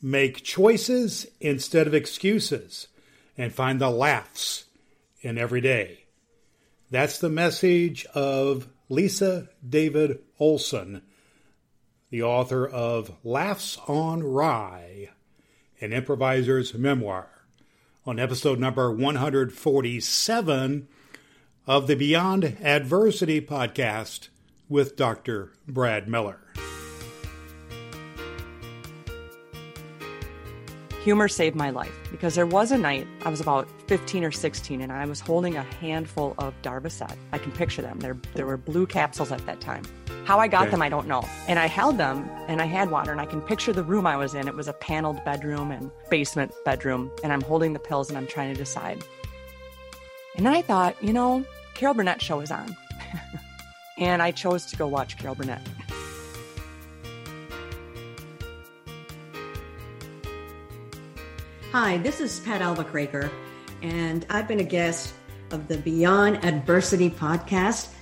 make choices instead of excuses, and find the laughs in every day. That's the message of Lisa David Olson, the author of Laughs on Wry, an improviser's memoir, on episode number 147 of the Beyond Adversity podcast with Dr. Brad Miller. Humor saved my life because there was a night I was about 15 or 16 and I was holding a handful of Darvocet. I can picture them. There, there were blue capsules at that time. How I got okay. them, I don't know. And I held them and I had water and I can picture the room I was in. It was a paneled bedroom and basement bedroom. And I'm holding the pills and I'm trying to decide. And then I thought, you know, Carol Burnett show is on. and I chose to go watch Carol Burnett. Hi, this is Pat Albuquerque, and I've been a guest of the Beyond Adversity podcast,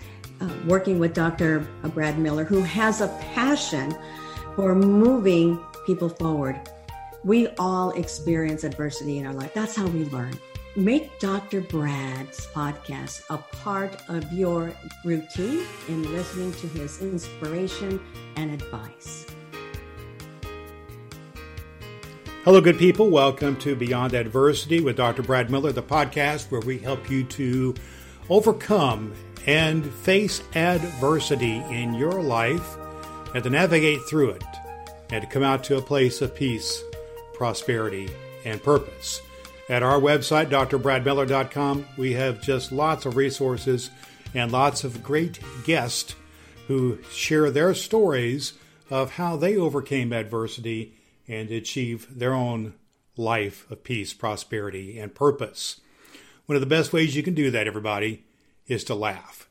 uh, working with Dr. Brad Miller, who has a passion for moving people forward. We all experience adversity in our life. That's how we learn. Make Dr. Brad's podcast a part of your routine in listening to his inspiration and advice. Hello, good people. Welcome to Beyond Adversity with Dr. Brad Miller, the podcast where we help you to overcome and face adversity in your life and to navigate through it and to come out to a place of peace, prosperity, and purpose. At our website, drbradmiller.com, we have just lots of resources and lots of great guests who share their stories of how they overcame adversity and achieve their own life of peace, prosperity, and purpose. One of the best ways you can do that, everybody, is to laugh.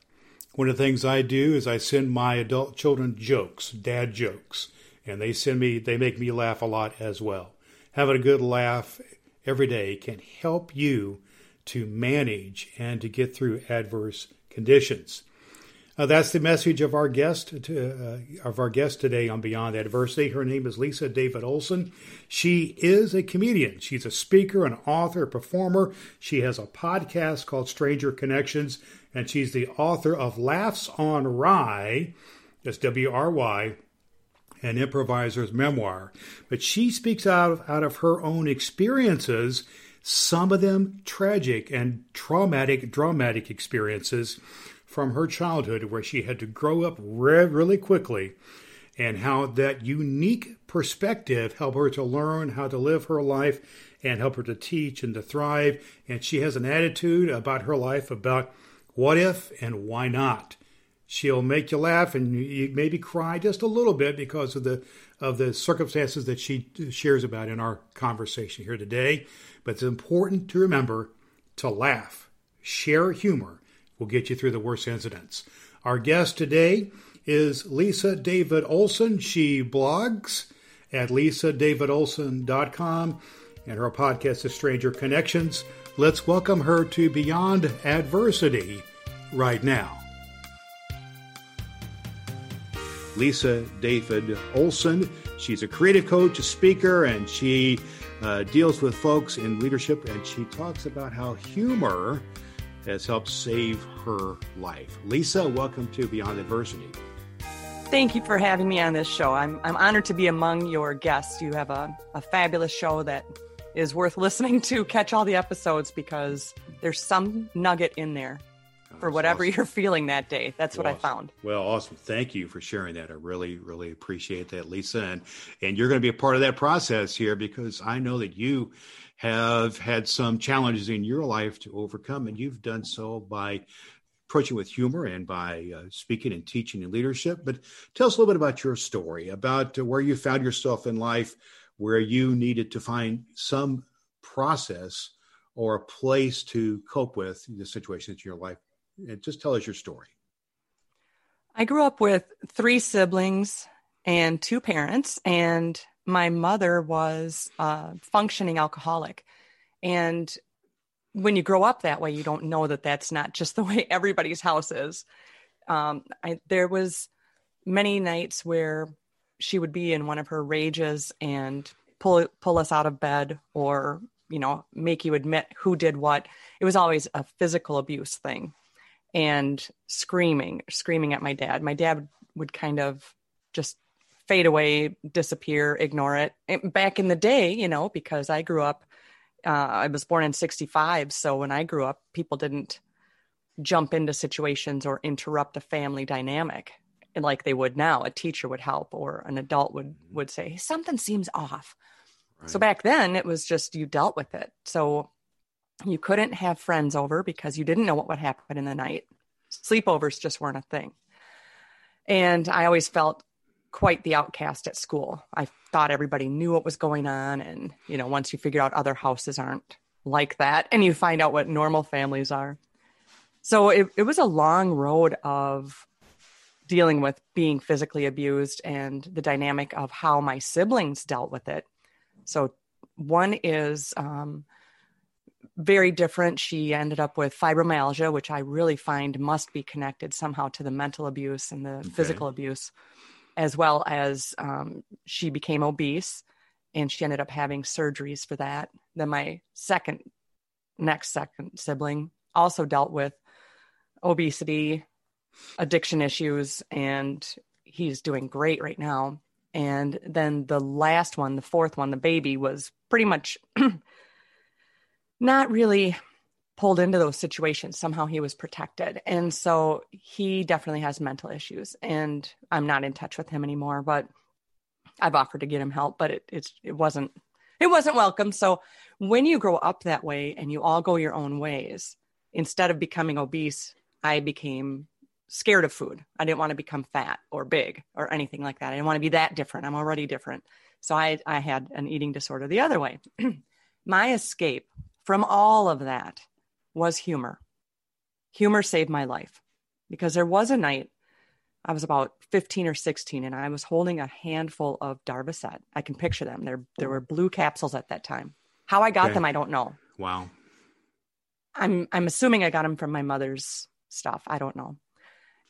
One of the things I do is I send my adult children jokes, dad jokes, and they send me, they make me laugh a lot as well. Having a good laugh every day can help you to manage and to get through adverse conditions. Uh, that's the message of our guest to, uh, of our guest today on Beyond Adversity. Her name is Lisa David Olson. She is a comedian. She's a speaker, an author, a performer. She has a podcast called Stranger Connections, and she's the author of Laughs on Wry. That's W R Y, an improviser's memoir. But she speaks out of, out of her own experiences, some of them tragic and traumatic, dramatic experiences from her childhood where she had to grow up re- really quickly and how that unique perspective helped her to learn how to live her life and help her to teach and to thrive. And she has an attitude about her life about what if and why not. She'll make you laugh and you maybe cry just a little bit because of the of the circumstances that she shares about in our conversation here today. But it's important to remember to laugh, share humor, will get you through the worst incidents. Our guest today is Lisa David Olson. She blogs at lisadavidolson.com and her podcast is Stranger Connections. Let's welcome her to Beyond Adversity right now. Lisa David Olson. She's a creative coach, a speaker, and she uh, deals with folks in leadership. And she talks about how humor has helped save her life. Lisa, welcome to Beyond Adversity. Thank you for having me on this show. I'm, I'm honored to be among your guests. You have a, a fabulous show that is worth listening to. Catch all the episodes because there's some nugget in there oh, for whatever awesome. you're feeling that day. That's what. I found. Well, awesome. Thank you for sharing that. I really, really appreciate that, Lisa. And and you're going to be a part of that process here because I know that you have had some challenges in your life to overcome, and you've done so by approaching with humor and by uh, speaking and teaching and leadership. But tell us a little bit about your story, about uh, where you found yourself in life, where you needed to find some process or a place to cope with the situations in your life. And just tell us your story. I grew up with three siblings and two parents, and my mother was a functioning alcoholic. And when you grow up that way, you don't know that that's not just the way everybody's house is. Um, I, there was many nights where she would be in one of her rages and pull pull us out of bed or you know make you admit who did what it was always a physical abuse thing and screaming screaming at my dad my dad would kind of just fade away disappear ignore it. And back in the day you know because i grew up uh, i was born in 65 so when i grew up people didn't jump into situations or interrupt a family dynamic like they would now. A teacher would help or an adult would mm-hmm. would say something seems off. Right. so back then it was just you dealt with it. So you couldn't have friends over because you didn't know what would happen in the night. Sleepovers just weren't a thing. And i always felt quite the outcast at school i thought everybody knew what was going on and you know once you figure out other houses aren't like that and you find out what normal families are so it, it was a long road of dealing with being physically abused and the dynamic of how my siblings dealt with it. So one is um, very different. She ended up with fibromyalgia, which I really find must be connected somehow to the mental abuse and the okay. physical abuse, as well as um, she became obese and she ended up having surgeries for that. Then my second, next second sibling also dealt with obesity, addiction issues, and he's doing great right now. And then the last one, the fourth one, the baby was pretty much not really pulled into those situations. Somehow he was protected. And so he definitely has mental issues. And I'm not in touch with him anymore, but I've offered to get him help, but it it's it wasn't it wasn't welcome. So when you grow up that way and you all go your own ways, instead of becoming obese I became scared of food. I didn't want to become fat or big or anything like that. I didn't want to be that different. I'm already different. So I, I had an eating disorder the other way. my escape from all of that was humor. Humor saved my life because there was a night I was about 15 or 16 and I was holding a handful of Darvocet. I can picture them. There, there were blue capsules at that time. How I got okay. them, I don't know. Wow. I'm, I'm assuming I got them from my mother's stuff. I don't know.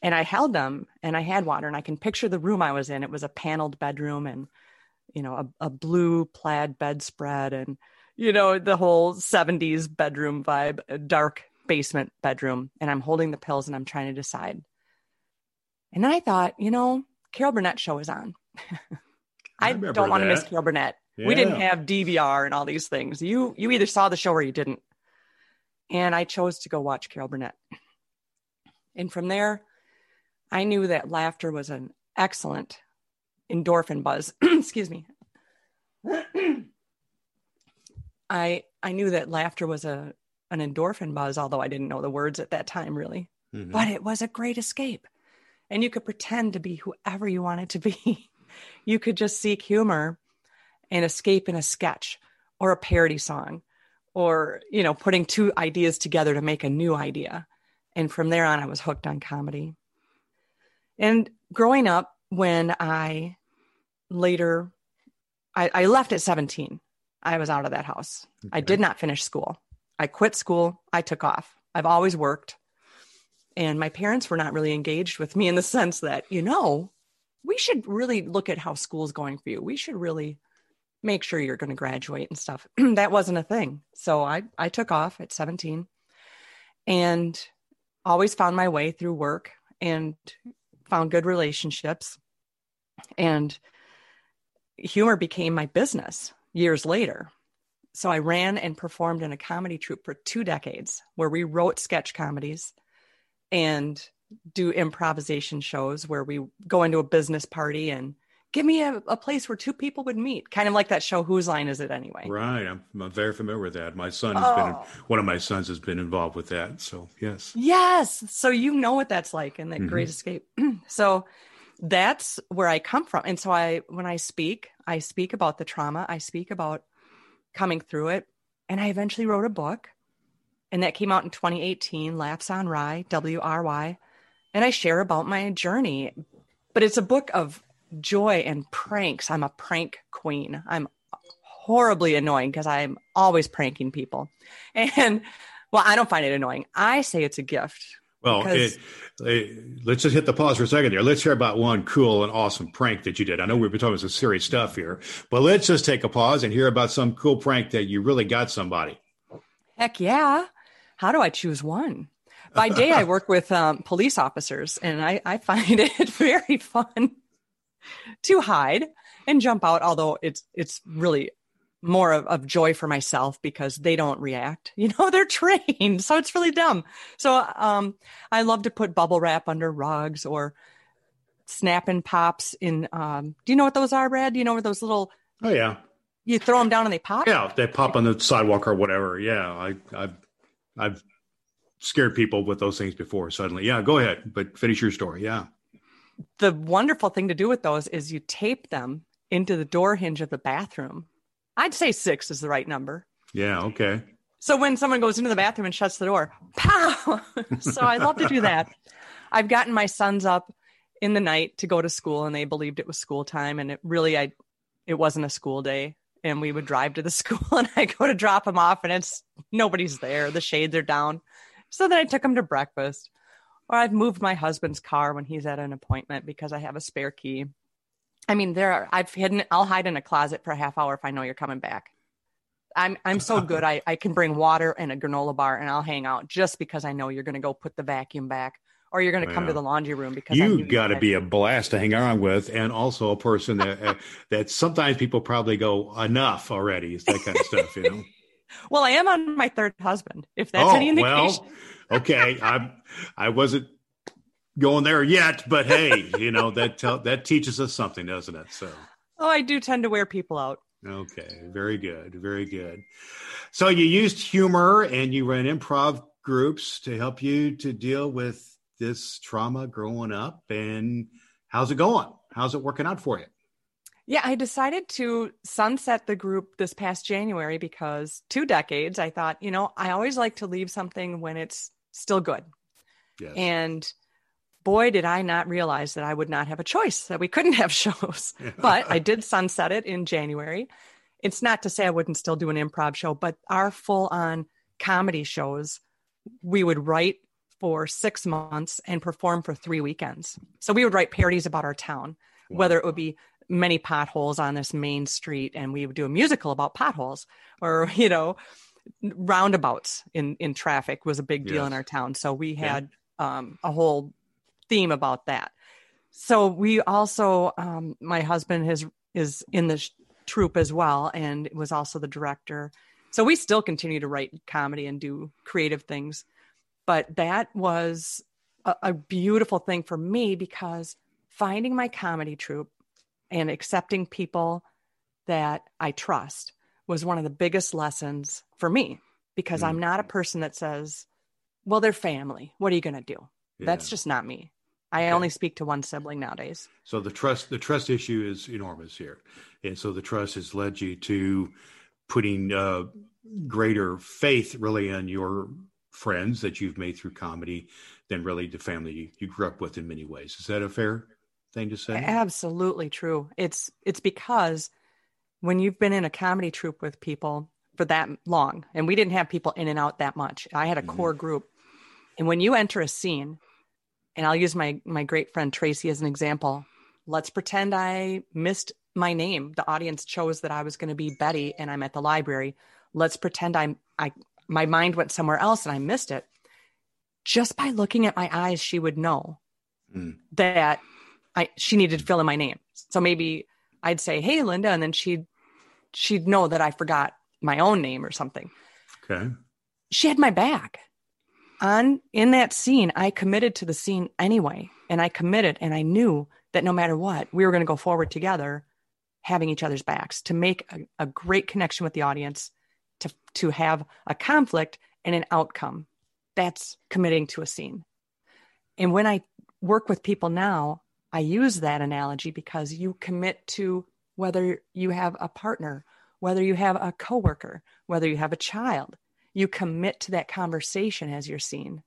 And I held them and I had water and I can picture the room I was in. It was a paneled bedroom and, you know, a, a blue plaid bedspread and, you know, the whole 70s bedroom vibe, a dark basement bedroom. And I'm holding the pills and I'm trying to decide. And then I thought, you know, Carol Burnett show is on. I, I don't want to miss Carol Burnett. Yeah. We didn't have DVR and all these things. You you either saw the show or you didn't. And I chose to go watch Carol Burnett. And from there, I knew that laughter was an excellent endorphin buzz. Excuse me. I I knew that laughter was a an endorphin buzz, although I didn't know the words at that time really. Mm-hmm. But it was a great escape. And you could pretend to be whoever you wanted to be. you could just seek humor and escape in a sketch or a parody song or, you know, putting two ideas together to make a new idea. And from there on, I was hooked on comedy. And growing up, when I later, I, I left at 17, I was out of that house. Okay. I did not finish school. I quit school. I took off. I've always worked. And my parents were not really engaged with me in the sense that, you know, we should really look at how school's going for you. We should really make sure you're going to graduate and stuff. that wasn't a thing. So I, I took off at 17 and always found my way through work and found good relationships. And humor became my business years later. So I ran and performed in a comedy troupe for two decades where we wrote sketch comedies and do improvisation shows where we go into a business party and give me a, a, place where two people would meet. Kind of like that show whose line is it anyway? Right. I'm, I'm very familiar with that. My son has oh. been one of my sons has been involved with that. So yes. Yes. So you know what that's like in that mm-hmm. great escape. So that's where i come from and so i when i speak i speak about the trauma i speak about coming through it and i eventually wrote a book and that came out in 2018 laughs on wry w-r-y and i share about my journey but it's a book of joy and pranks. I'm a prank queen. I'm horribly annoying because I'm always pranking people. And well, I don't find it annoying. I say it's a gift. Well, it, it, let's just hit the pause for a second there. Let's hear about one cool and awesome prank that you did. I know we've been talking about some serious stuff here, but let's just take a pause and hear about some cool prank that you really got somebody. Heck yeah. How do I choose one? By day, I work with um, police officers, and I, I find it very fun to hide and jump out. Although it's it's really more of, of, joy for myself because they don't react. You know, they're trained, so it's really dumb. So um, I love to put bubble wrap under rugs or snapping pops in. Um, do you know what those are, Brad? Do you know where those little? Oh yeah. You throw them down and they pop. Yeah, they pop on the sidewalk or whatever. Yeah, I, I've I've scared people with those things before. Suddenly, yeah. Go ahead, but finish your story. Yeah. The wonderful thing to do with those is you tape them into the door hinge of the bathroom I'd say six is the right number. Yeah. Okay. So when someone goes into the bathroom and shuts the door, pow! so I love to do that. I've gotten my sons up in the night to go to school and they believed it was school time and it really I it wasn't a school day and we would drive to the school and I go to drop them off and it's nobody's there. The shades are down. So then I took them to breakfast. Or I've moved my husband's car when he's at an appointment because I have a spare key. I mean, there are, I've hidden, I'll hide in a closet for a half hour if I know you're coming back. I'm, I'm so good. I, I can bring water and a granola bar and I'll hang out just because I know you're going to go put the vacuum back or you're going to come to the laundry room because you got to be a blast to hang around with, and also a person that uh, that sometimes people probably go enough already. It's that kind of stuff, you know. well, I am on my third husband. If that's oh, any indication. Well, okay, I I wasn't going there yet, but hey, you know that that teaches us something, doesn't it? So. Oh, I do tend to wear people out. Okay, very good, very good. So you used humor and you ran improv groups to help you to deal with this trauma growing up. And how's it going? How's it working out for you? Yeah, I decided to sunset the group this past January because two decades, I thought, you know, I always like to leave something when it's still good. Yes. And boy, did I not realize that I would not have a choice, that we couldn't have shows. but I did sunset it in January. It's not to say I wouldn't still do an improv show, but our full on comedy shows, we would write for six months and perform for three weekends. So we would write parodies about our town, wow. whether it would be many potholes on this main street, and we would do a musical about potholes, or, you know, roundabouts in in traffic was a big deal yes. in our town. So we had yeah. um, a whole theme about that. So we also, um, my husband has is in the troupe as well, and was also the director. So we still continue to write comedy and do creative things, but that was a, a beautiful thing for me because finding my comedy troupe and accepting people that I trust was one of the biggest lessons for me because mm-hmm. I'm not a person that says, well, they're family. What are you going to do? Yeah. That's just not me. I okay. only speak to one sibling nowadays. So the trust the trust issue is enormous here, and so the trust has led you to putting uh, greater faith really in your friends that you've made through comedy than really the family you, you grew up with in many ways. Is that a fair thing to say? Absolutely true. It's it's because when you've been in a comedy troupe with people for that long, and we didn't have people in and out that much. I had a mm-hmm. core group, and when you enter a scene and I'll use my my great friend Tracy as an example. Let's pretend I missed my name. The audience chose that I was going to be Betty and I'm at the library. Let's pretend I'm I my mind went somewhere else and I missed it. Just by looking at my eyes, she would know mm. that I she needed to fill in my name. So maybe I'd say, "Hey, Linda," and then she'd she'd know that I forgot my own name or something. Okay. She had my back on in that scene, I committed to the scene anyway. And I committed and I knew that no matter what, we were going to go forward together, having each other's backs to make a, a great connection with the audience, to, to have a conflict and an outcome. That's committing to a scene. And when I work with people now, I use that analogy because you commit to whether you have a partner, whether you have a coworker, whether you have a child, you commit to that conversation as you're seen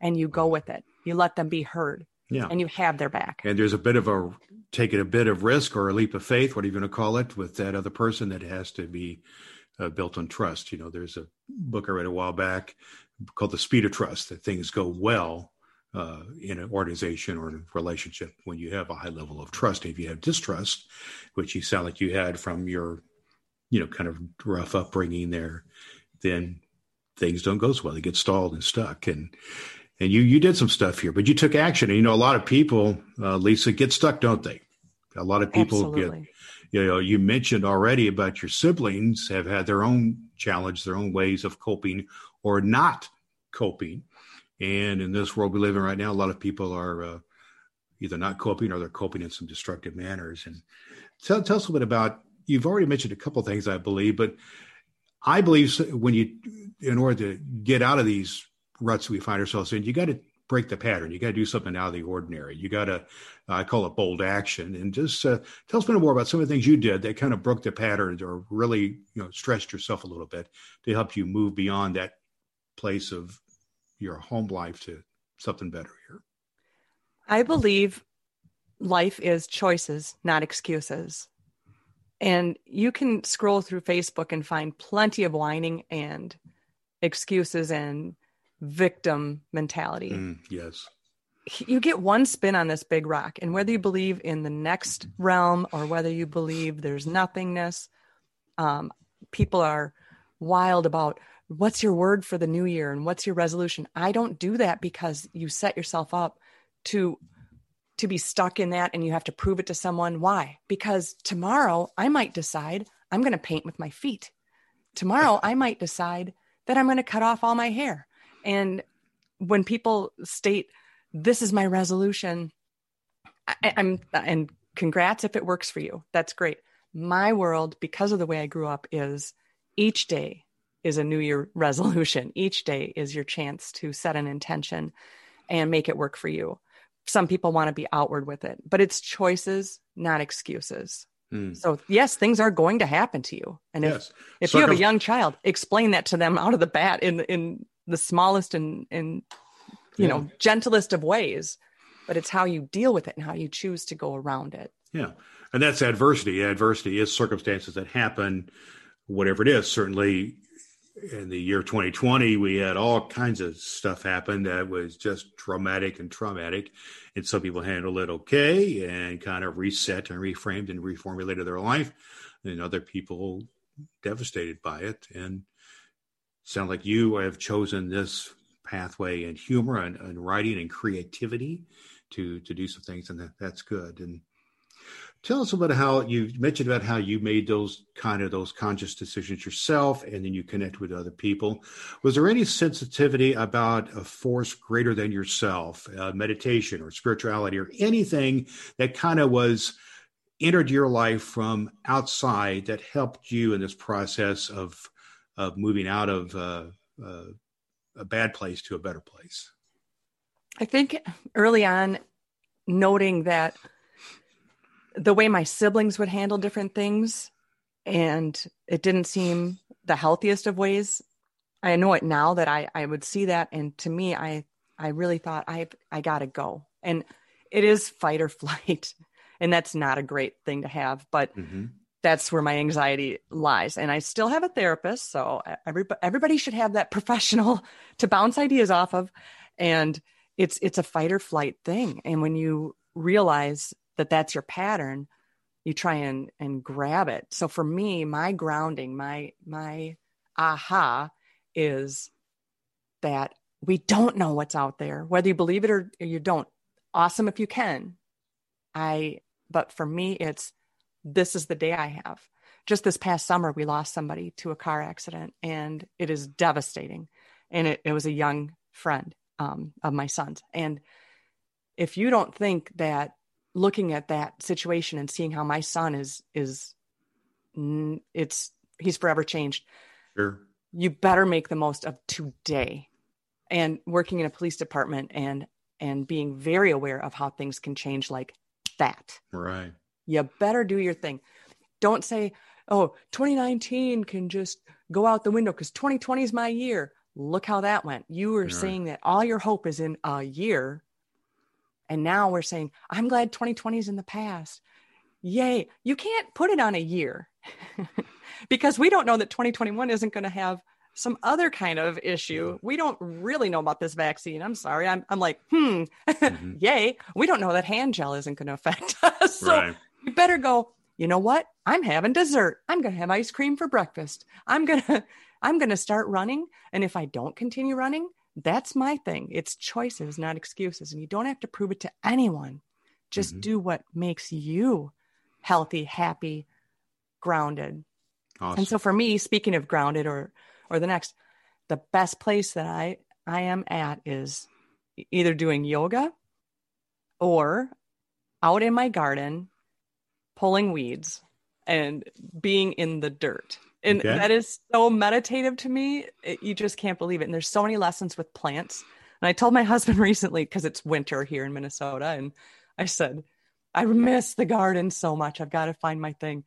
and you go with it. You let them be heard. Yeah. And you have their back. And there's a bit of a taking a bit of risk or a leap of faith, what are you going to call it, with that other person that has to be uh, built on trust. You know, there's a book I read a while back called The Speed of Trust that things go well uh, in an organization or relationship when you have a high level of trust. If you have distrust, which you sound like you had from your, you know, kind of rough upbringing there, then things don't go so well. They get stalled and stuck. And and you you did some stuff here, but you took action. And you know, a lot of people, uh, Lisa, get stuck, don't they? A lot of people Absolutely. get. You know, you mentioned already about your siblings have had their own challenge, their own ways of coping or not coping. And in this world we live in right now, a lot of people are uh, either not coping or they're coping in some destructive manners. And tell, tell us a little bit about. You've already mentioned a couple things, I believe, but I believe when you, in order to get out of these ruts we find ourselves in, you got to break the pattern. You got to do something out of the ordinary. You got to, uh, I call it bold action. And just uh, tell us a bit more about some of the things you did that kind of broke the pattern or really, you know, stretched yourself a little bit to help you move beyond that place of your home life to something better here. I believe life is choices, not excuses. And you can scroll through Facebook and find plenty of whining and excuses and victim mentality. Mm, yes. You get one spin on this big rock, and whether you believe in the next realm or whether you believe there's nothingness, um, people are wild about what's your word for the new year and what's your resolution. I don't do that because you set yourself up to to be stuck in that and you have to prove it to someone. Why? Because tomorrow I might decide I'm going to paint with my feet. Tomorrow I might decide that I'm going to cut off all my hair. And when people state, this is my resolution, I, I'm, and congrats if it works for you. That's great. My world, because of the way I grew up, is each day is a new year resolution. Each day is your chance to set an intention and make it work for you. Some people want to be outward with it, but it's choices, not excuses. Mm. So yes, things are going to happen to you. And yes. if, if you have a young child, explain that to them out of the bat in in the smallest and and you yeah. know gentlest of ways but it's how you deal with it and how you choose to go around it yeah and that's adversity adversity is circumstances that happen whatever it is certainly in the year 2020 we had all kinds of stuff happen that was just traumatic and traumatic and some people handled it okay and kind of reset and reframed and reformulated their life and other people devastated by it and sound like you have chosen this pathway in humor and, and writing and creativity to to do some things, and that, that's good. And tell us about how you mentioned about how you made those kind of those conscious decisions yourself, and then you connect with other people. Was there any sensitivity about a force greater than yourself, uh, meditation or spirituality, or anything that kind of was entered your life from outside that helped you in this process of of moving out of uh, uh, a bad place to a better place? I think early on, noting that the way my siblings would handle different things, and it didn't seem the healthiest of ways. I know it now that I, I would see that, and to me, I I really thought I I gotta go, and it is fight or flight, and that's not a great thing to have. But mm-hmm that's where my anxiety lies and i still have a therapist so everybody, everybody should have that professional to bounce ideas off of and it's it's a fight or flight thing and when you realize that that's your pattern you try and and grab it so for me my grounding my my aha is that we don't know what's out there whether you believe it or you don't awesome if you can i but for me it's this is the day I have. Just this past summer, we lost somebody to a car accident, and it is devastating. And it, it was a young friend um, of my son's. And if you don't think that looking at that situation and seeing how my son is is it's he's forever changed. Sure. You better make the most of today. And working in a police department and and being very aware of how things can change like that. Right you better do your thing. Don't say, oh, 2019 can just go out the window because 2020 is my year. Look how that went. You were right. saying that all your hope is in a year. And now we're saying, I'm glad 2020 is in the past. Yay. You can't put it on a year because we don't know that 2021 isn't going to have some other kind of issue. We don't really know about this vaccine. I'm sorry. I'm, I'm like, hmm, mm-hmm. yay. We don't know that hand gel isn't going to affect us. so right. you better go, you know what? I'm having dessert. I'm going to have ice cream for breakfast. I'm going to, I'm going to start running. And if I don't continue running, that's my thing. It's choices, not excuses. And you don't have to prove it to anyone. Just mm-hmm. do what makes you healthy, happy, grounded. Awesome. And so for me, speaking of grounded or or the next, the best place that I I am at is either doing yoga or out in my garden pulling weeds and being in the dirt. And okay. that is so meditative to me. It, you just can't believe it. And there's so many lessons with plants. And I told my husband recently because it's winter here in Minnesota and I said, I miss the garden so much. I've got to find my thing.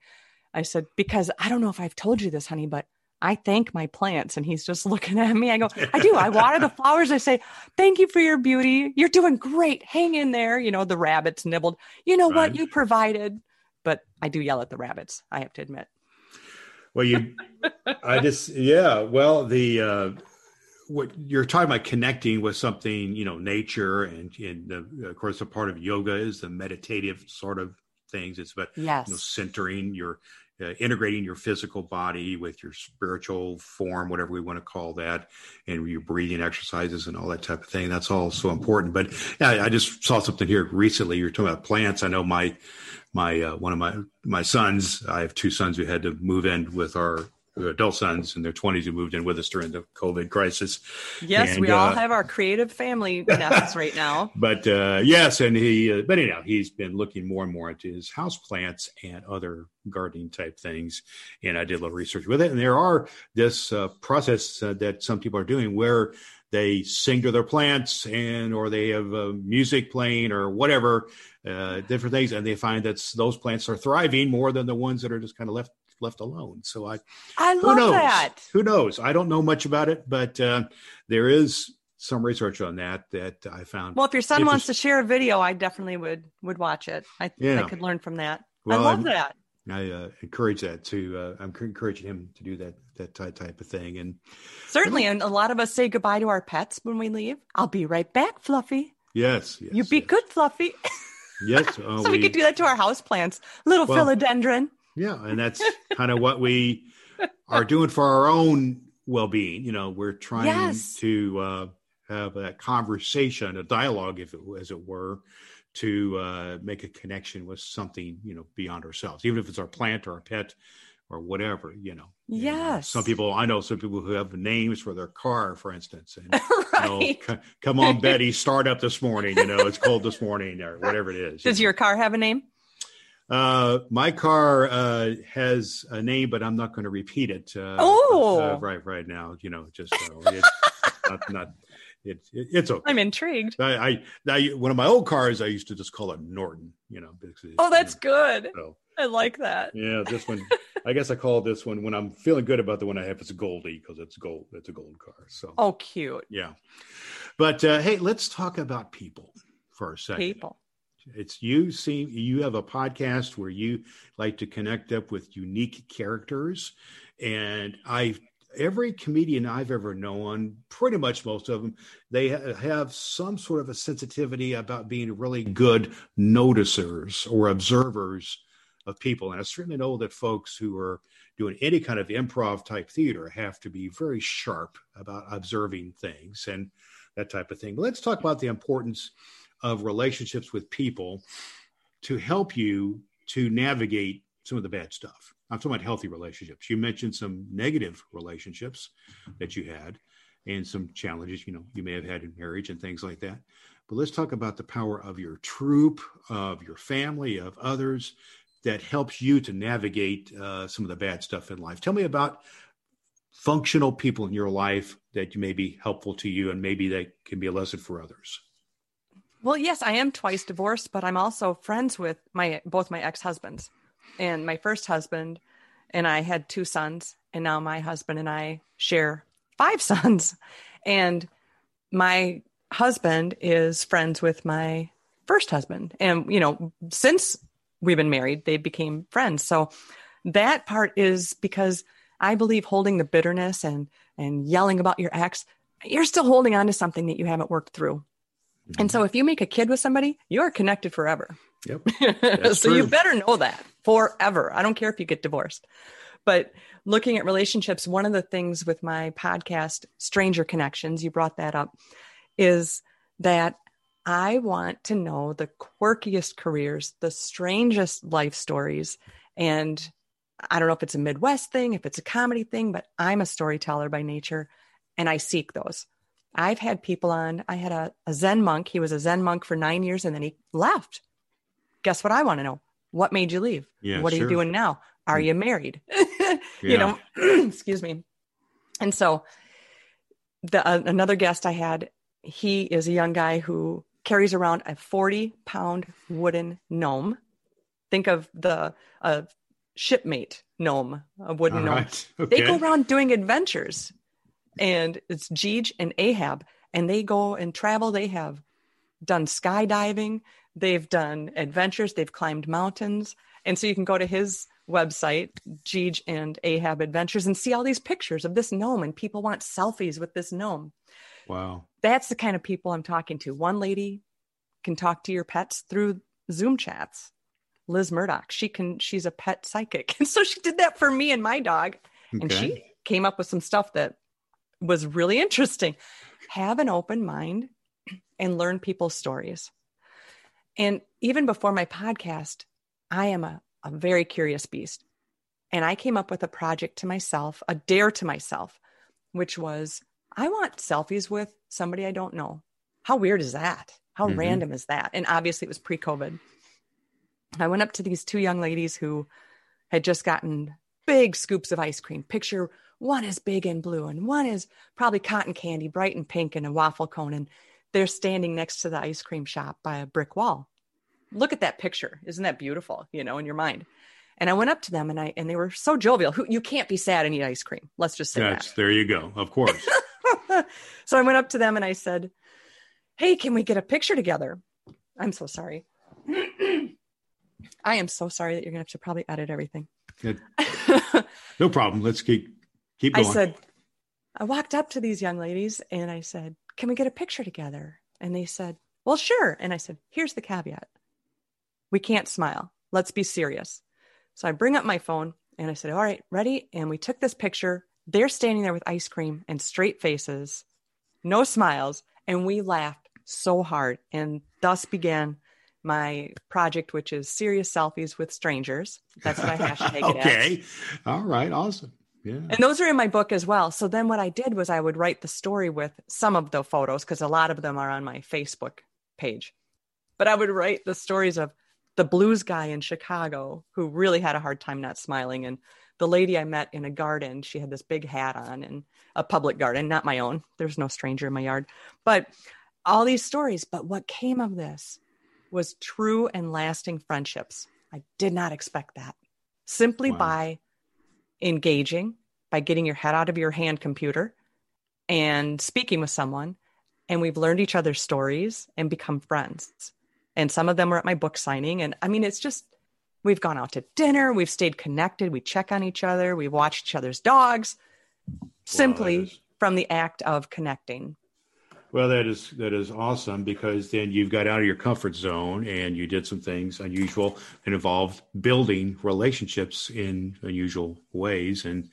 I said, because I don't know if I've told you this, honey, but I thank my plants. And he's just looking at me. I go, I do. I water the flowers. I say, thank you for your beauty. You're doing great. Hang in there. You know, the rabbits nibbled. You know right. what? You provided. But I do yell at the rabbits, I have to admit. Well, you, I just, yeah. Well, the, uh, what you're talking about connecting with something, you know, nature and, and the, of course, a part of yoga is the meditative sort of things. It's about yes. you know, centering your uh, integrating your physical body with your spiritual form, whatever we want to call that, and your breathing exercises and all that type of thing. That's all so important. But yeah, I just saw something here recently. You're talking about plants. I know my my uh, one of my my sons. I have two sons who had to move in with our adult sons in their 20s who moved in with us during the COVID crisis. Yes, and, we all uh, have our creative family nests right now. But uh, yes, and he, uh, but anyhow, he's been looking more and more into his house plants and other gardening type things. And I did a little research with it. And there are this uh, process uh, that some people are doing where they sing to their plants and or they have uh, music playing or whatever different things and they find that those plants are thriving more than the ones that are just kind of left left alone. So I, I love who that. Who knows? I don't know much about it, but uh, there is some research on that that I found. Well, if your son wants to share a video, I definitely would would watch it. I yeah. I could learn from that. Well, I love I'm, that. I uh, encourage that too. Uh, I'm encouraging him to do that that type of thing, and certainly, and a lot of us say goodbye to our pets when we leave. I'll be right back, Fluffy. Yes, yes you be yes. good, Fluffy. Yes, uh, so we, we, could do that to our house plants, little well, philodendron. Yeah, and that's kind of what we are doing for our own well-being. You know, we're trying yes. to uh, have that conversation, a dialogue, if it as it were, to uh, make a connection with something you know beyond ourselves, even if it's our plant or our pet or whatever. You know. Yes. some people I know some people who have names for their car, for instance, and right. you know, come on, Betty, start up this morning. You know, it's cold this morning, or whatever it is. Does you know. your car have a name? Uh, my car uh, has a name, but I'm not going to repeat it. Uh, oh, uh, right, right now, you know, just it's not, not it, it, it's okay. I'm intrigued. I, I, I, one of my old cars, I used to just call it Norton. You know, because, oh, that's you know, good. So, I like that. Yeah, this one. I guess I call this one when I'm feeling good about the one I have. It's Goldie because it's gold. It's a gold car. So oh, cute. Yeah, but uh, hey, let's talk about people for a second. People. It's you see you have a podcast where you like to connect up with unique characters, and I every comedian I've ever known, pretty much most of them, they have some sort of a sensitivity about being really good noticers or observers of people. And I certainly know that folks who are doing any kind of improv type theater have to be very sharp about observing things and that type of thing. But let's talk about the importance of relationships with people to help you to navigate some of the bad stuff. I'm talking about healthy relationships. You mentioned some negative relationships that you had and some challenges, you know, you may have had in marriage and things like that. But let's talk about the power of your troupe, of your family, of others that helps you to navigate uh, some of the bad stuff in life. Tell me about functional people in your life that may be helpful to you and maybe that can be a lesson for others. Well, yes, I am twice divorced, but I'm also friends with my both my ex-husbands. And my first husband and I had two sons, and now my husband and I share five sons. And my husband is friends with my first husband. And you know, since we've been married, they became friends. So that part is because I believe holding the bitterness and and yelling about your ex, you're still holding on to something that you haven't worked through. Mm-hmm. And so if you make a kid with somebody, you are connected forever. Yep. so true. you better know that forever. I don't care if you get divorced. But looking at relationships, one of the things with my podcast, Stranger Connections, you brought that up, is that I want to know the quirkiest careers, the strangest life stories. And I don't know if it's a Midwest thing, if it's a comedy thing, but I'm a storyteller by nature and I seek those. I've had people on, I had a, a Zen monk. He was a Zen monk for nine years and then he left. Guess what I want to know? What made you leave? Yeah, what sure. are you doing now? Are hmm. you married? you know, excuse me. And so the uh, another guest I had, he is a young guy who carries around a 40 pound wooden gnome. Think of the uh, shipmate gnome, a wooden All gnome. Right. Okay. They go around doing adventures, and it's Jeej and Ahab, and they go and travel. They have done skydiving, they've done adventures, they've climbed mountains, and so you can go to his website, Jeej and Ahab Adventures, and see all these pictures of this gnome, and people want selfies with this gnome. Wow. That's the kind of people I'm talking to. One lady can talk to your pets through Zoom chats. Liz Murdoch, she can, she's a pet psychic. And so she did that for me and my dog. Okay. And she came up with some stuff that was really interesting. Have an open mind and learn people's stories. And even before my podcast, I am a, a very curious beast. And I came up with a project to myself, a dare to myself, which was I want selfies with somebody I don't know. How weird is that? How mm-hmm. random is that? And obviously, it was pre COVID. I went up to these two young ladies who had just gotten big scoops of ice cream. Picture one is big and blue, and one is probably cotton candy, bright and pink, and a waffle cone. And they're standing next to the ice cream shop by a brick wall. Look at that picture. Isn't that beautiful? You know, in your mind. And I went up to them and I and they were so jovial. Who you can't be sad and eat ice cream. Let's just say That's, that. There you go. Of course. so I went up to them and I said, Hey, can we get a picture together? I'm so sorry. I am so sorry that you're gonna have to probably edit everything. no problem. Let's keep keep going. I said, I walked up to these young ladies and I said, Can we get a picture together? And they said, Well, sure. And I said, Here's the caveat. We can't smile. Let's be serious. So I bring up my phone and I said, All right, ready? And we took this picture. They're standing there with ice cream and straight faces, no smiles. And we laughed so hard. And thus began my project, which is serious selfies with strangers. That's what I hashtag it Okay. All right. Awesome. Yeah. And those are in my book as well. So then what I did was I would write the story with some of the photos because a lot of them are on my Facebook page. But I would write the stories of the blues guy in Chicago who really had a hard time not smiling and the lady I met in a garden, she had this big hat on in a public garden, not my own. There's no stranger in my yard. But all these stories, but what came of this was true and lasting friendships. I did not expect that. Simply wow. by engaging, by getting your head out of your hand computer and speaking with someone. And we've learned each other's stories and become friends. And some of them were at my book signing. And I mean, it's just, we've gone out to dinner, we've stayed connected, we check on each other, we watch each other's dogs simply from the act of connecting. Well, that is that is awesome because then you've got out of your comfort zone and you did some things unusual and involved building relationships in unusual ways. And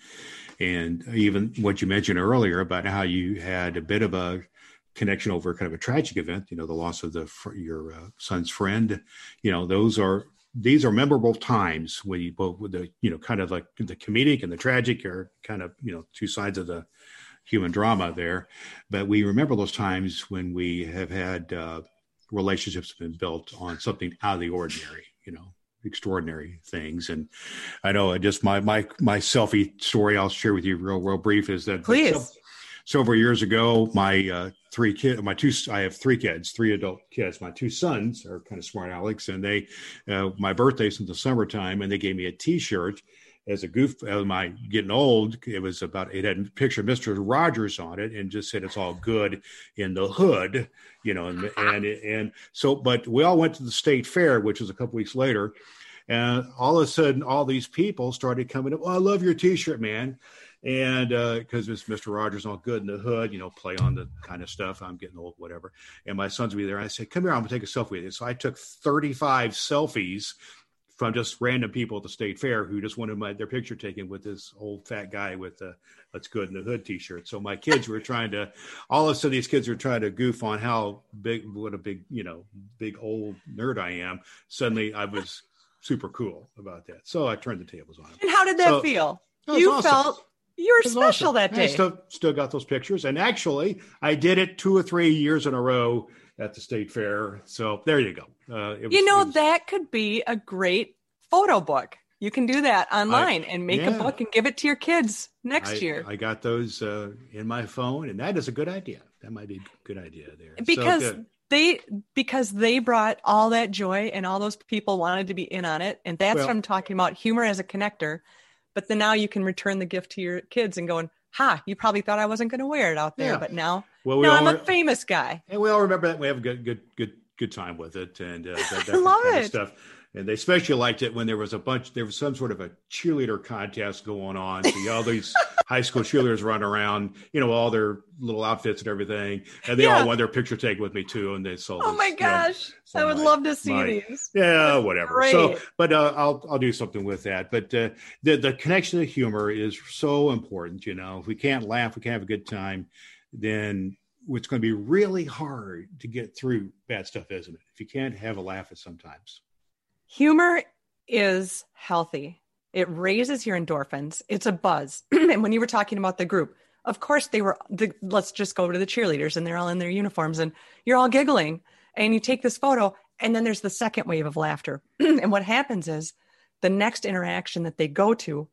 and even what you mentioned earlier about how you had a bit of a connection over kind of a tragic event, you know, the loss of the your uh, son's friend, you know, those are these are memorable times when you both the you know kind of like the comedic and the tragic are kind of you know two sides of the human drama there. But we remember those times when we have had uh, relationships have been built on something out of the ordinary, you know, extraordinary things. And I know just my my my selfie story I'll share with you real real brief is that please. several years ago, my uh, three kids, my two, I have three kids, three adult kids. My two sons are kind of smart Alex, and they, uh, my birthday's in the summertime, and they gave me a T-shirt as a goof as my getting old it was about it had a picture of mr rogers on it and just said it's all good in the hood you know and and and so but we all went to the state fair which was a couple weeks later And all of a sudden, all these people started coming up. Oh, I love your T-shirt, man. And because uh, it's Mr. Rogers all good in the hood, you know, play on the kind of stuff. I'm getting old, whatever. And my sons would be there. and I said, "Come here, I'm gonna take a selfie with you." So I took 35 selfies from just random people at the state fair who just wanted my their picture taken with this old fat guy with the "Let's Good in the Hood" T-shirt. So my kids were trying to, all of a sudden, these kids were trying to goof on how big, what a big, you know, big old nerd I am. Suddenly, I was super cool about that. So I turned the tables on him. And how did that so, feel? You awesome. felt you were special awesome. that day. I still, still got those pictures, and actually, I did it two or three years in a row at the state fair. So there you go. Uh, was, you know, was, that could be a great photo book. You can do that online I, and make yeah. a book and give it to your kids next I, year. I got those uh, in my phone, and that is a good idea. That might be a good idea there. Because so they because they brought all that joy and all those people wanted to be in on it. And that's well, what I'm talking about. Humor as a connector. But then now you can return the gift to your kids and going, ha, you probably thought I wasn't going to wear it out there, yeah. but now, well, we now I'm re- a famous guy. And we all remember that we have a good, good, good, good time with it, and uh, that, that love it. stuff. And they especially liked it when there was a bunch, there was some sort of a cheerleader contest going on. So all these high school cheerleaders run around, you know, all their little outfits and everything. And they yeah. all want their picture taken with me too. And they sold. Oh my gosh. You know, I would my, love to see my, these. Yeah, That's whatever. Great. So, but uh, I'll, I'll do something with that. But uh, the, the connection to humor is so important. You know, if we can't laugh, we can't have a good time, then it's going to be really hard to get through bad stuff, isn't it? If you can't have a laugh at sometimes. Humor is healthy. It raises your endorphins. It's a buzz. and when you were talking about the group, of course they were the, let's just go to the cheerleaders and they're all in their uniforms and you're all giggling and you take this photo and then there's the second wave of laughter. and what happens is the next interaction that they go to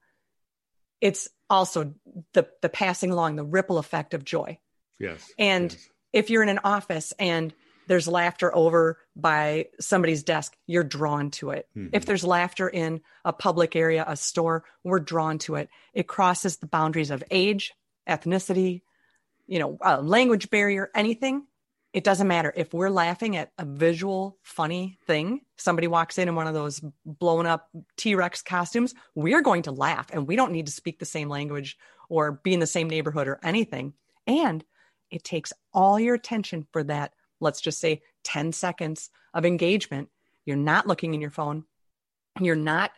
it's also the the passing along the ripple effect of joy. Yes. And yes. if you're in an office and there's laughter over by somebody's desk, you're drawn to it. Mm-hmm. If there's laughter in a public area, a store, we're drawn to it. It crosses the boundaries of age, ethnicity, you know, a language barrier, anything. It doesn't matter if we're laughing at a visual, funny thing. Somebody walks in in one of those blown up T Rex costumes. We're going to laugh, and we don't need to speak the same language or be in the same neighborhood or anything. And it takes all your attention for that let's just say 10 seconds of engagement, you're not looking in your phone, you're not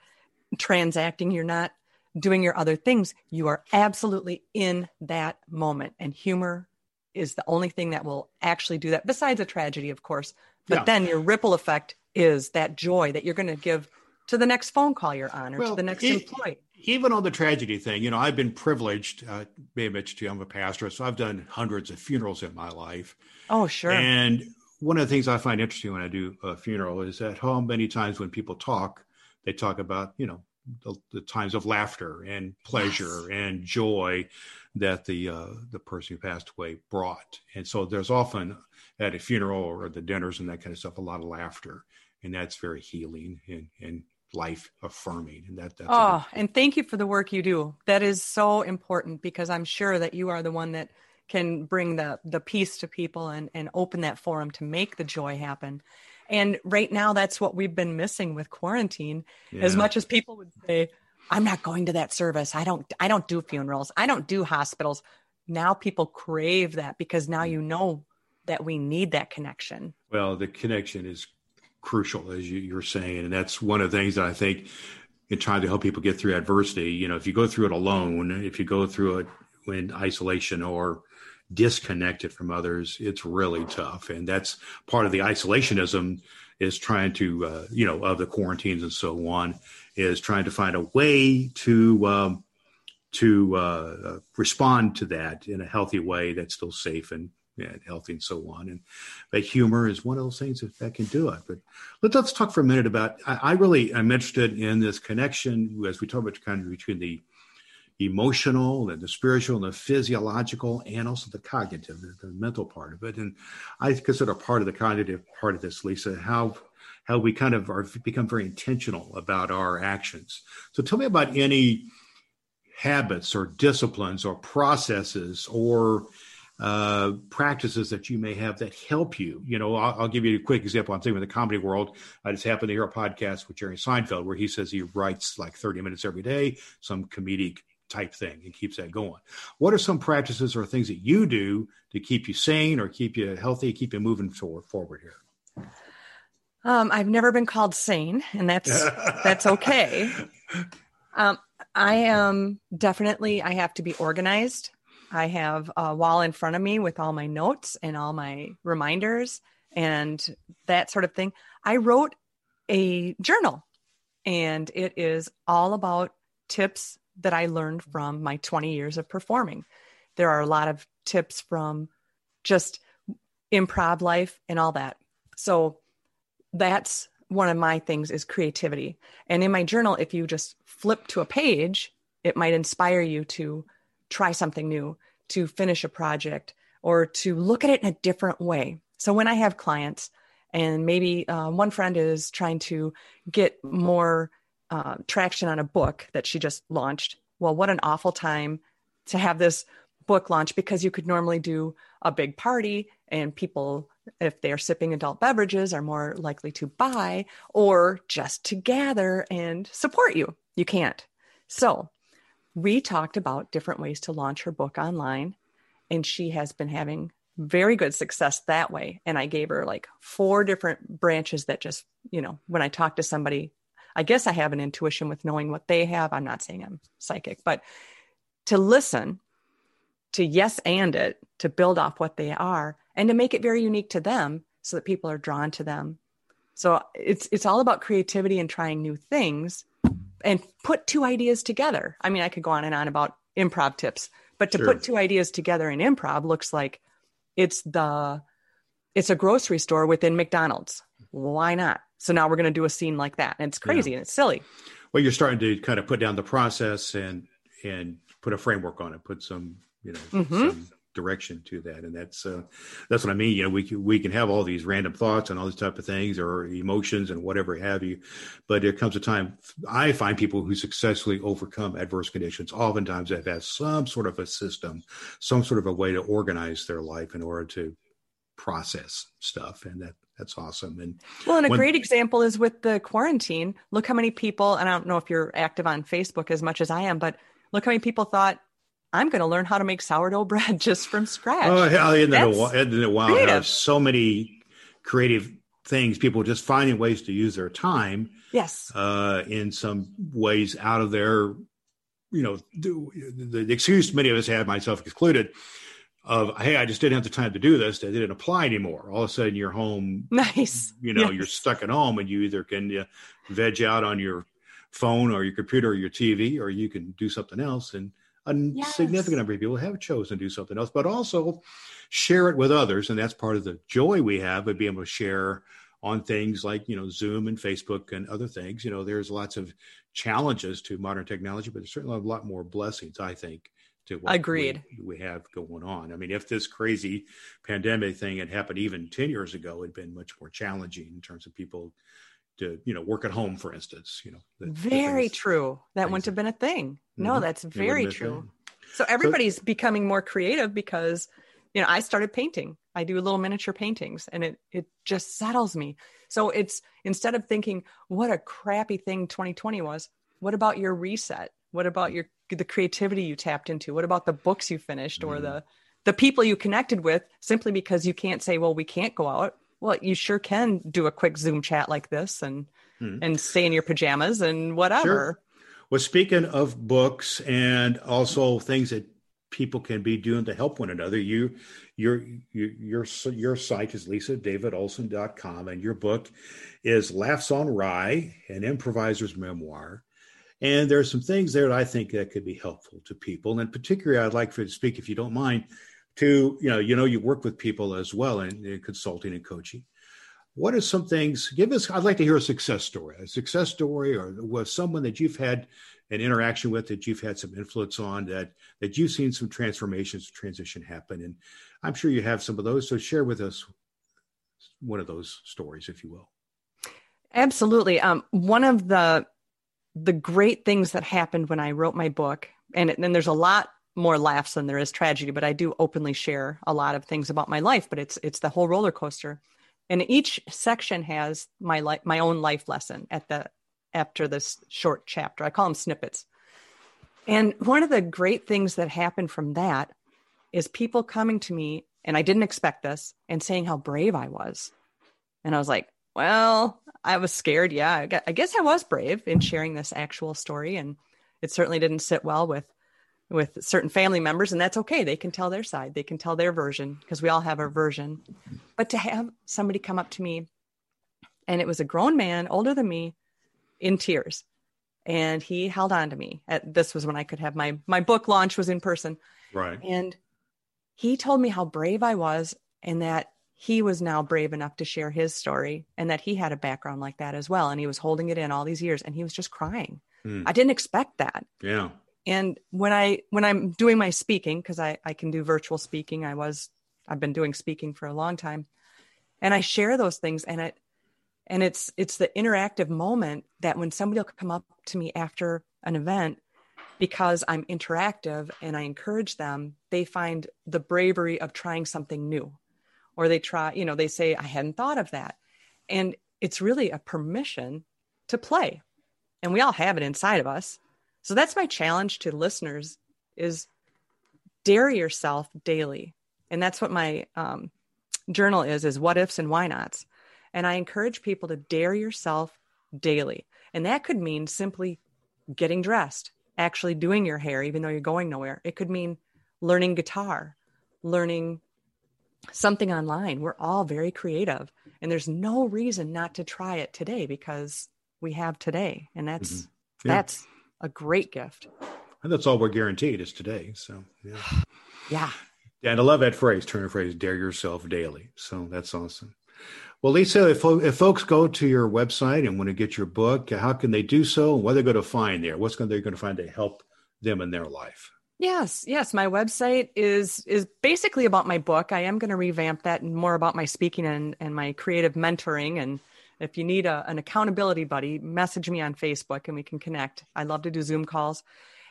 transacting, you're not doing your other things. You are absolutely in that moment. And humor is the only thing that will actually do that, besides a tragedy, of course. But yeah. then your ripple effect is that joy that you're going to give to the next phone call you're on or well, to the next it, employee. Even on the tragedy thing, you know, I've been privileged. Uh, may have mentioned to you, I'm a pastor, so I've done hundreds of funerals in my life. Oh, sure. And one of the things I find interesting when I do a funeral is that how many times when people talk, they talk about, you know, the, the times of laughter and pleasure yes. and joy that the uh, the person who passed away brought. And so there's often at a funeral or the dinners and that kind of stuff a lot of laughter, and that's very healing and and life affirming. And that that's oh, and thank you for the work you do. That is so important because I'm sure that you are the one that can bring the the peace to people and and open that forum to make the joy happen. And right now that's what we've been missing with quarantine. Yeah. as much as people would say i'm not going to that service. I don't i don't do funerals. I don't do hospitals. Now people crave that because now mm. you know that we need that connection. Well the connection is crucial as you, you're saying and that's one of the things that i think in trying to help people get through adversity you know if you go through it alone if you go through it in isolation or disconnected from others, it's really tough. And that's part of the isolationism is trying to, uh, you know, of the quarantines and so on, is trying to find a way to um, to uh, respond to that in a healthy way that's still safe and, and healthy and so on. And but humor is one of those things that, that can do it. But let, us talk for a minute about. I, I really am interested in this connection as we talk about kind of between the emotional and the spiritual and the physiological and also the cognitive, the, the, mental part of it. And I consider part of the cognitive part of this, Lisa, how how we kind of are become very intentional about our actions. So tell me about any habits or disciplines or processes or uh, practices that you may have that help you. You know, I'll, I'll, give you a quick example. I'm thinking in the comedy world. I just happened to hear a podcast with Jerry Seinfeld where he says he writes like 30 minutes every day, some comedic type thing, and keeps that going. What are some practices or things that you do to keep you sane or keep you healthy, keep you moving forward, forward here? Um, I've never been called sane, and that's that's okay. Um, I am definitely. I have to be organized. I have a wall in front of me with all my notes and all my reminders and that sort of thing. I wrote a journal, and it is all about tips that I learned from my 20 years of performing. There are a lot of tips from just improv life and all that. So that's one of my things is creativity. And in my journal, if you just flip to a page, it might inspire you to try something new, to finish a project, or to look at it in a different way. So when I have clients, and maybe uh, one friend is trying to get more uh, traction on a book that she just launched. Well, what an awful time to have this book launch because you could normally do a big party and people if they're sipping adult beverages are more likely to buy or just to gather and support you you can't so we talked about different ways to launch her book online and she has been having very good success that way. And i gave her like four different branches that just you know when i talk to somebody i guess i have an intuition with knowing what they have. I'm not saying i'm psychic but to listen to yes and it to build off what they are and to make it very unique to them so that people are drawn to them. So it's it's all about creativity and trying new things and put two ideas together i mean i could go on and on about improv tips but to sure. put two ideas together in improv looks like it's the it's a grocery store within mcdonald's why not so now we're going to do a scene like that and it's crazy yeah. and it's silly well you're starting to kind of put down the process and and put a framework on it put some you know mm-hmm. some direction to that. And that's uh, that's what i mean. You know we can, we can have all these random thoughts and all these type of things or emotions and whatever have you. But there comes a time i find people who successfully overcome adverse conditions oftentimes have had some sort of a system some sort of a way to organize their life in order to process stuff. And that that's awesome. And well and a when, great example is with the quarantine. Look how many people and i don't know if you're active on facebook as much as i am but look how many people thought I'm going to learn how to make sourdough bread just from scratch. Oh, hell, isn't that, a, isn't it wild? There's so many creative things, people just finding ways to use their time. Yes. Uh, in some ways out of their, you know, the, the excuse many of us had, myself included, of hey, I just didn't have the time to do this. That didn't apply anymore. All of a sudden, you're home. Nice. You know, yes. you're stuck at home, and you either can uh, veg out on your phone or your computer or your TV, or you can do something else. And a yes. significant number of people have chosen to do something else, but also share it with others. And that's part of the joy we have of being able to share on things like, you know, Zoom and Facebook and other things. You know, there's lots of challenges to modern technology, but there's certainly a lot more blessings, I think, to what Agreed. We, we have going on. I mean, if this crazy pandemic thing had happened even 10 years ago, it'd been much more challenging in terms of people to you know work at home for instance you know the, very the things, true. That wouldn't have been a thing. No mm-hmm. that's very true. so everybody's so, becoming more creative because you know i started painting. I do little miniature paintings and it it just settles me. So it's instead of thinking what a crappy thing 2020 was what about your reset? What about your the creativity you tapped into? What about the books you finished mm-hmm. or the the people you connected with simply because you can't say well we can't go out well, you sure can do a quick Zoom chat like this and hmm. and stay in your pajamas and whatever. Sure. Well, speaking of books and also things that people can be doing to help one another, you your your your, your site is lisadavidolson.com and your book is Laughs on Wry, an improviser's memoir. And there are some things there that I think that could be helpful to people. And particularly, I'd like for you to speak, if you don't mind, to you know you know you work with people as well in, in, consulting and coaching. What are some things give us i'd like to hear a success story a success story or was someone that you've had an interaction with that you've had some influence on that that you've seen some transformations transition happen? And i'm sure you have some of those so share with us one of those stories if you will. Absolutely. Um, one of the the great things that happened when i wrote my book and then there's a lot more laughs than there is tragedy, but I do openly share a lot of things about my life, but it's it's the whole roller coaster. And each section has my life my own life lesson at the after this short chapter. I call them snippets. And one of the great things that happened from that is people coming to me, and I didn't expect this, and saying how brave I was. And I was like, well, I was scared. Yeah, I guess I was brave in sharing this actual story. And it certainly didn't sit well with with certain family members and that's okay. They can tell their side. They can tell their version because we all have our version. But to have somebody come up to me and it was a grown man older than me in tears. And he held on to me. At, this was when i could have my my book launch was in person. Right. And he told me how brave i was and that he was now brave enough to share his story and that he had a background like that as well. And he was holding it in all these years and he was just crying. Mm. i didn't expect that. Yeah and when i when i'm doing my speaking because i i can do virtual speaking i was i've been doing speaking for a long time and i share those things and it and it's it's the interactive moment that when somebody will come up to me after an event because i'm interactive and i encourage them they find the bravery of trying something new. Or they try you know they say i hadn't thought of that. And it's really a permission to play. And we all have it inside of us so that's my challenge to listeners is dare yourself daily and that's what my um, journal is is what ifs and why nots and I encourage people to dare yourself daily. And that could mean simply getting dressed, actually doing your hair, even though you're going nowhere. It could mean learning guitar, learning something online. We're all very creative. And there's no reason not to try it today because we have today. And that's mm-hmm. yeah. that's a great gift. And that's all we're guaranteed is today. So yeah. yeah. And I love that phrase, turn a phrase, dare yourself daily. So that's awesome. Well, Lisa, if, if folks go to your website and want to get your book, how can they do so? What are they going to find there? What's going they're going to find to help them in their life? Yes, yes. My website is is basically about my book. I am going to revamp that and more about my speaking and, and my creative mentoring. And if you need a, an accountability buddy, message me on Facebook and we can connect. I love to do Zoom calls.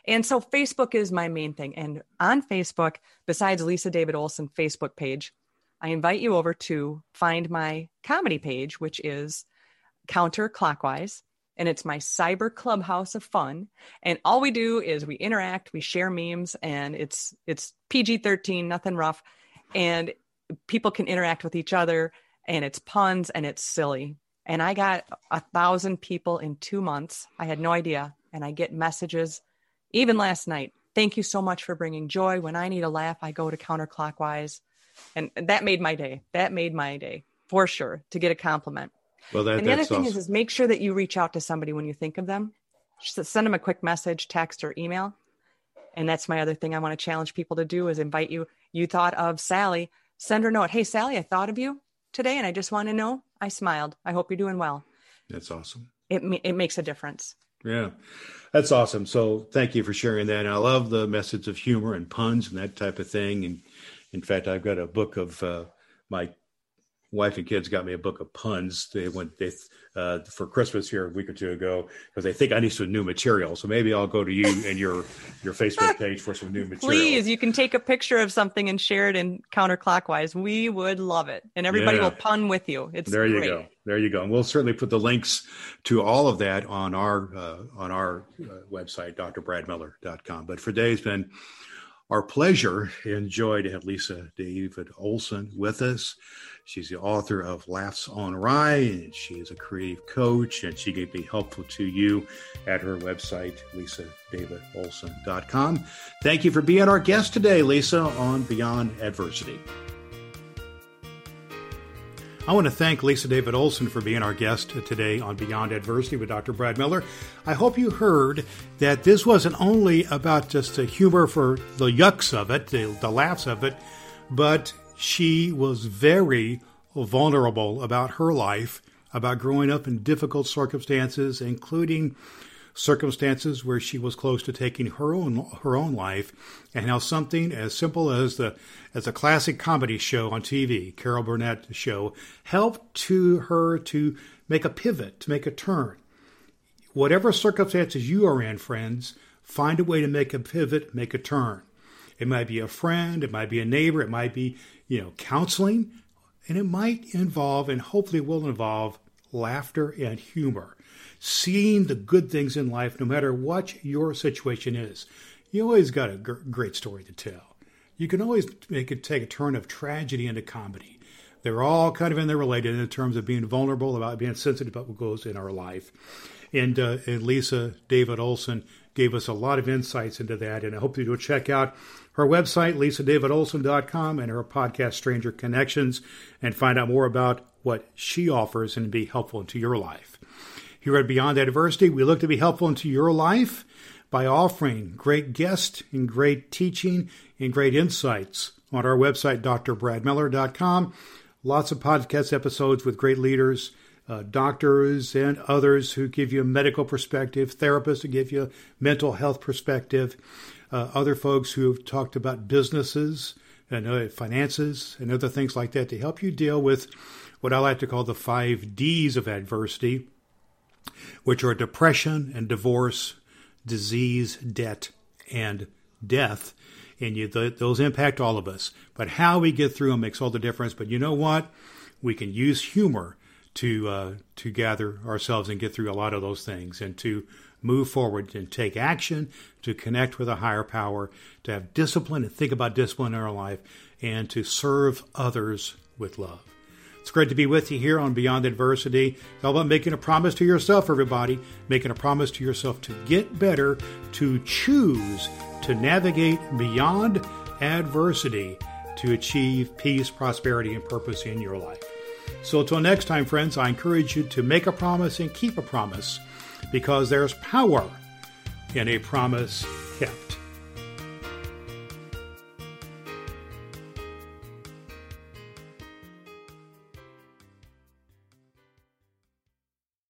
And so Facebook is my main thing. And on Facebook, besides Lisa David Olson Facebook page, I invite you over to find my comedy page, which is counterclockwise. And it's my cyber clubhouse of fun. And all we do is we interact, we share memes, and it's it's PG 13, nothing rough. And people can interact with each other, and it's puns and it's silly. And I got a thousand people in two months. I had no idea. And I get messages, even last night. Thank you so much for bringing joy. When I need a laugh, I go to counterclockwise and that made my day. That made my day for sure to get a compliment. Well, that, and the other thing awesome. is, is make sure that you reach out to somebody when you think of them. Just send them a quick message, text, or email. And that's my other thing I want to challenge people to do is invite you. You thought of Sally, send her a note. Hey, Sally, I thought of you today, and I just want to know. I smiled. I hope you're doing well. That's awesome. It it makes a difference. Yeah, that's awesome. So thank you for sharing that. And I love the message of humor and puns and that type of thing. And in fact, I've got a book of uh, my wife and kids got me a book of puns. They went they uh, for Christmas here a week or two ago because they think I need some new material. So maybe I'll go to you and your your Facebook page for some new material. Please, you can take a picture of something and share it in counterclockwise. We would love it, and everybody yeah. will pun with you. It's there. You great. go. There you go. And we'll certainly put the links to all of that on our uh, on our uh, website, drbradmiller.com. But for today, it's been our pleasure and joy to have Lisa David Olson with us. She's the author of Laughs on Wry, and she is a creative coach, and she can be helpful to you at her website, lisadavidolson.com. Thank you for being our guest today, Lisa, on Beyond Adversity. I want to thank Lisa David Olson for being our guest today on Beyond Adversity with Dr. Brad Miller. I hope you heard that this wasn't only about just the humor for the yucks of it, the, the laughs of it, but she was very vulnerable about her life, about growing up in difficult circumstances, including circumstances where she was close to taking her own her own life, and how something as simple as the as a classic comedy show on TV, Carol Burnett show, helped to her to make a pivot, to make a turn. Whatever circumstances you are in, friends, find a way to make a pivot, make a turn. It might be a friend, it might be a neighbor, it might be, you know, counseling, and it might involve and hopefully will involve laughter and humor. Seeing the good things in life, no matter what your situation is. You always got a great story to tell. You can always make it take a turn of tragedy into comedy. They're all kind of interrelated in terms of being vulnerable, about being sensitive about what goes in our life. And, uh, and Lisa David Olson gave us a lot of insights into that. And I hope you will check out her website, lisadavidolson.com, and her podcast, Stranger Connections, and find out more about what she offers and be helpful into your life. Here at Beyond Adversity, we look to be helpful into your life by offering great guests and great teaching and great insights on our website, drbradmiller.com. Lots of podcast episodes with great leaders, uh, doctors, and others who give you a medical perspective, therapists who give you a mental health perspective, uh, other folks who have talked about businesses and uh, finances and other things like that to help you deal with what I like to call the five D's of adversity, which are depression and divorce, disease, debt, and death. And you, those impact all of us. But how we get through them makes all the difference. But you know what? We can use humor to uh, to gather ourselves and get through a lot of those things, and to move forward and take action, to connect with a higher power, to have discipline and think about discipline in our life, and to serve others with love. It's great to be with you here on Beyond Adversity. It's all about making a promise to yourself, everybody, making a promise to yourself to get better, to choose to navigate beyond adversity to achieve peace, prosperity, and purpose in your life. So, until next time, friends, I encourage you to make a promise and keep a promise because there's power in a promise kept.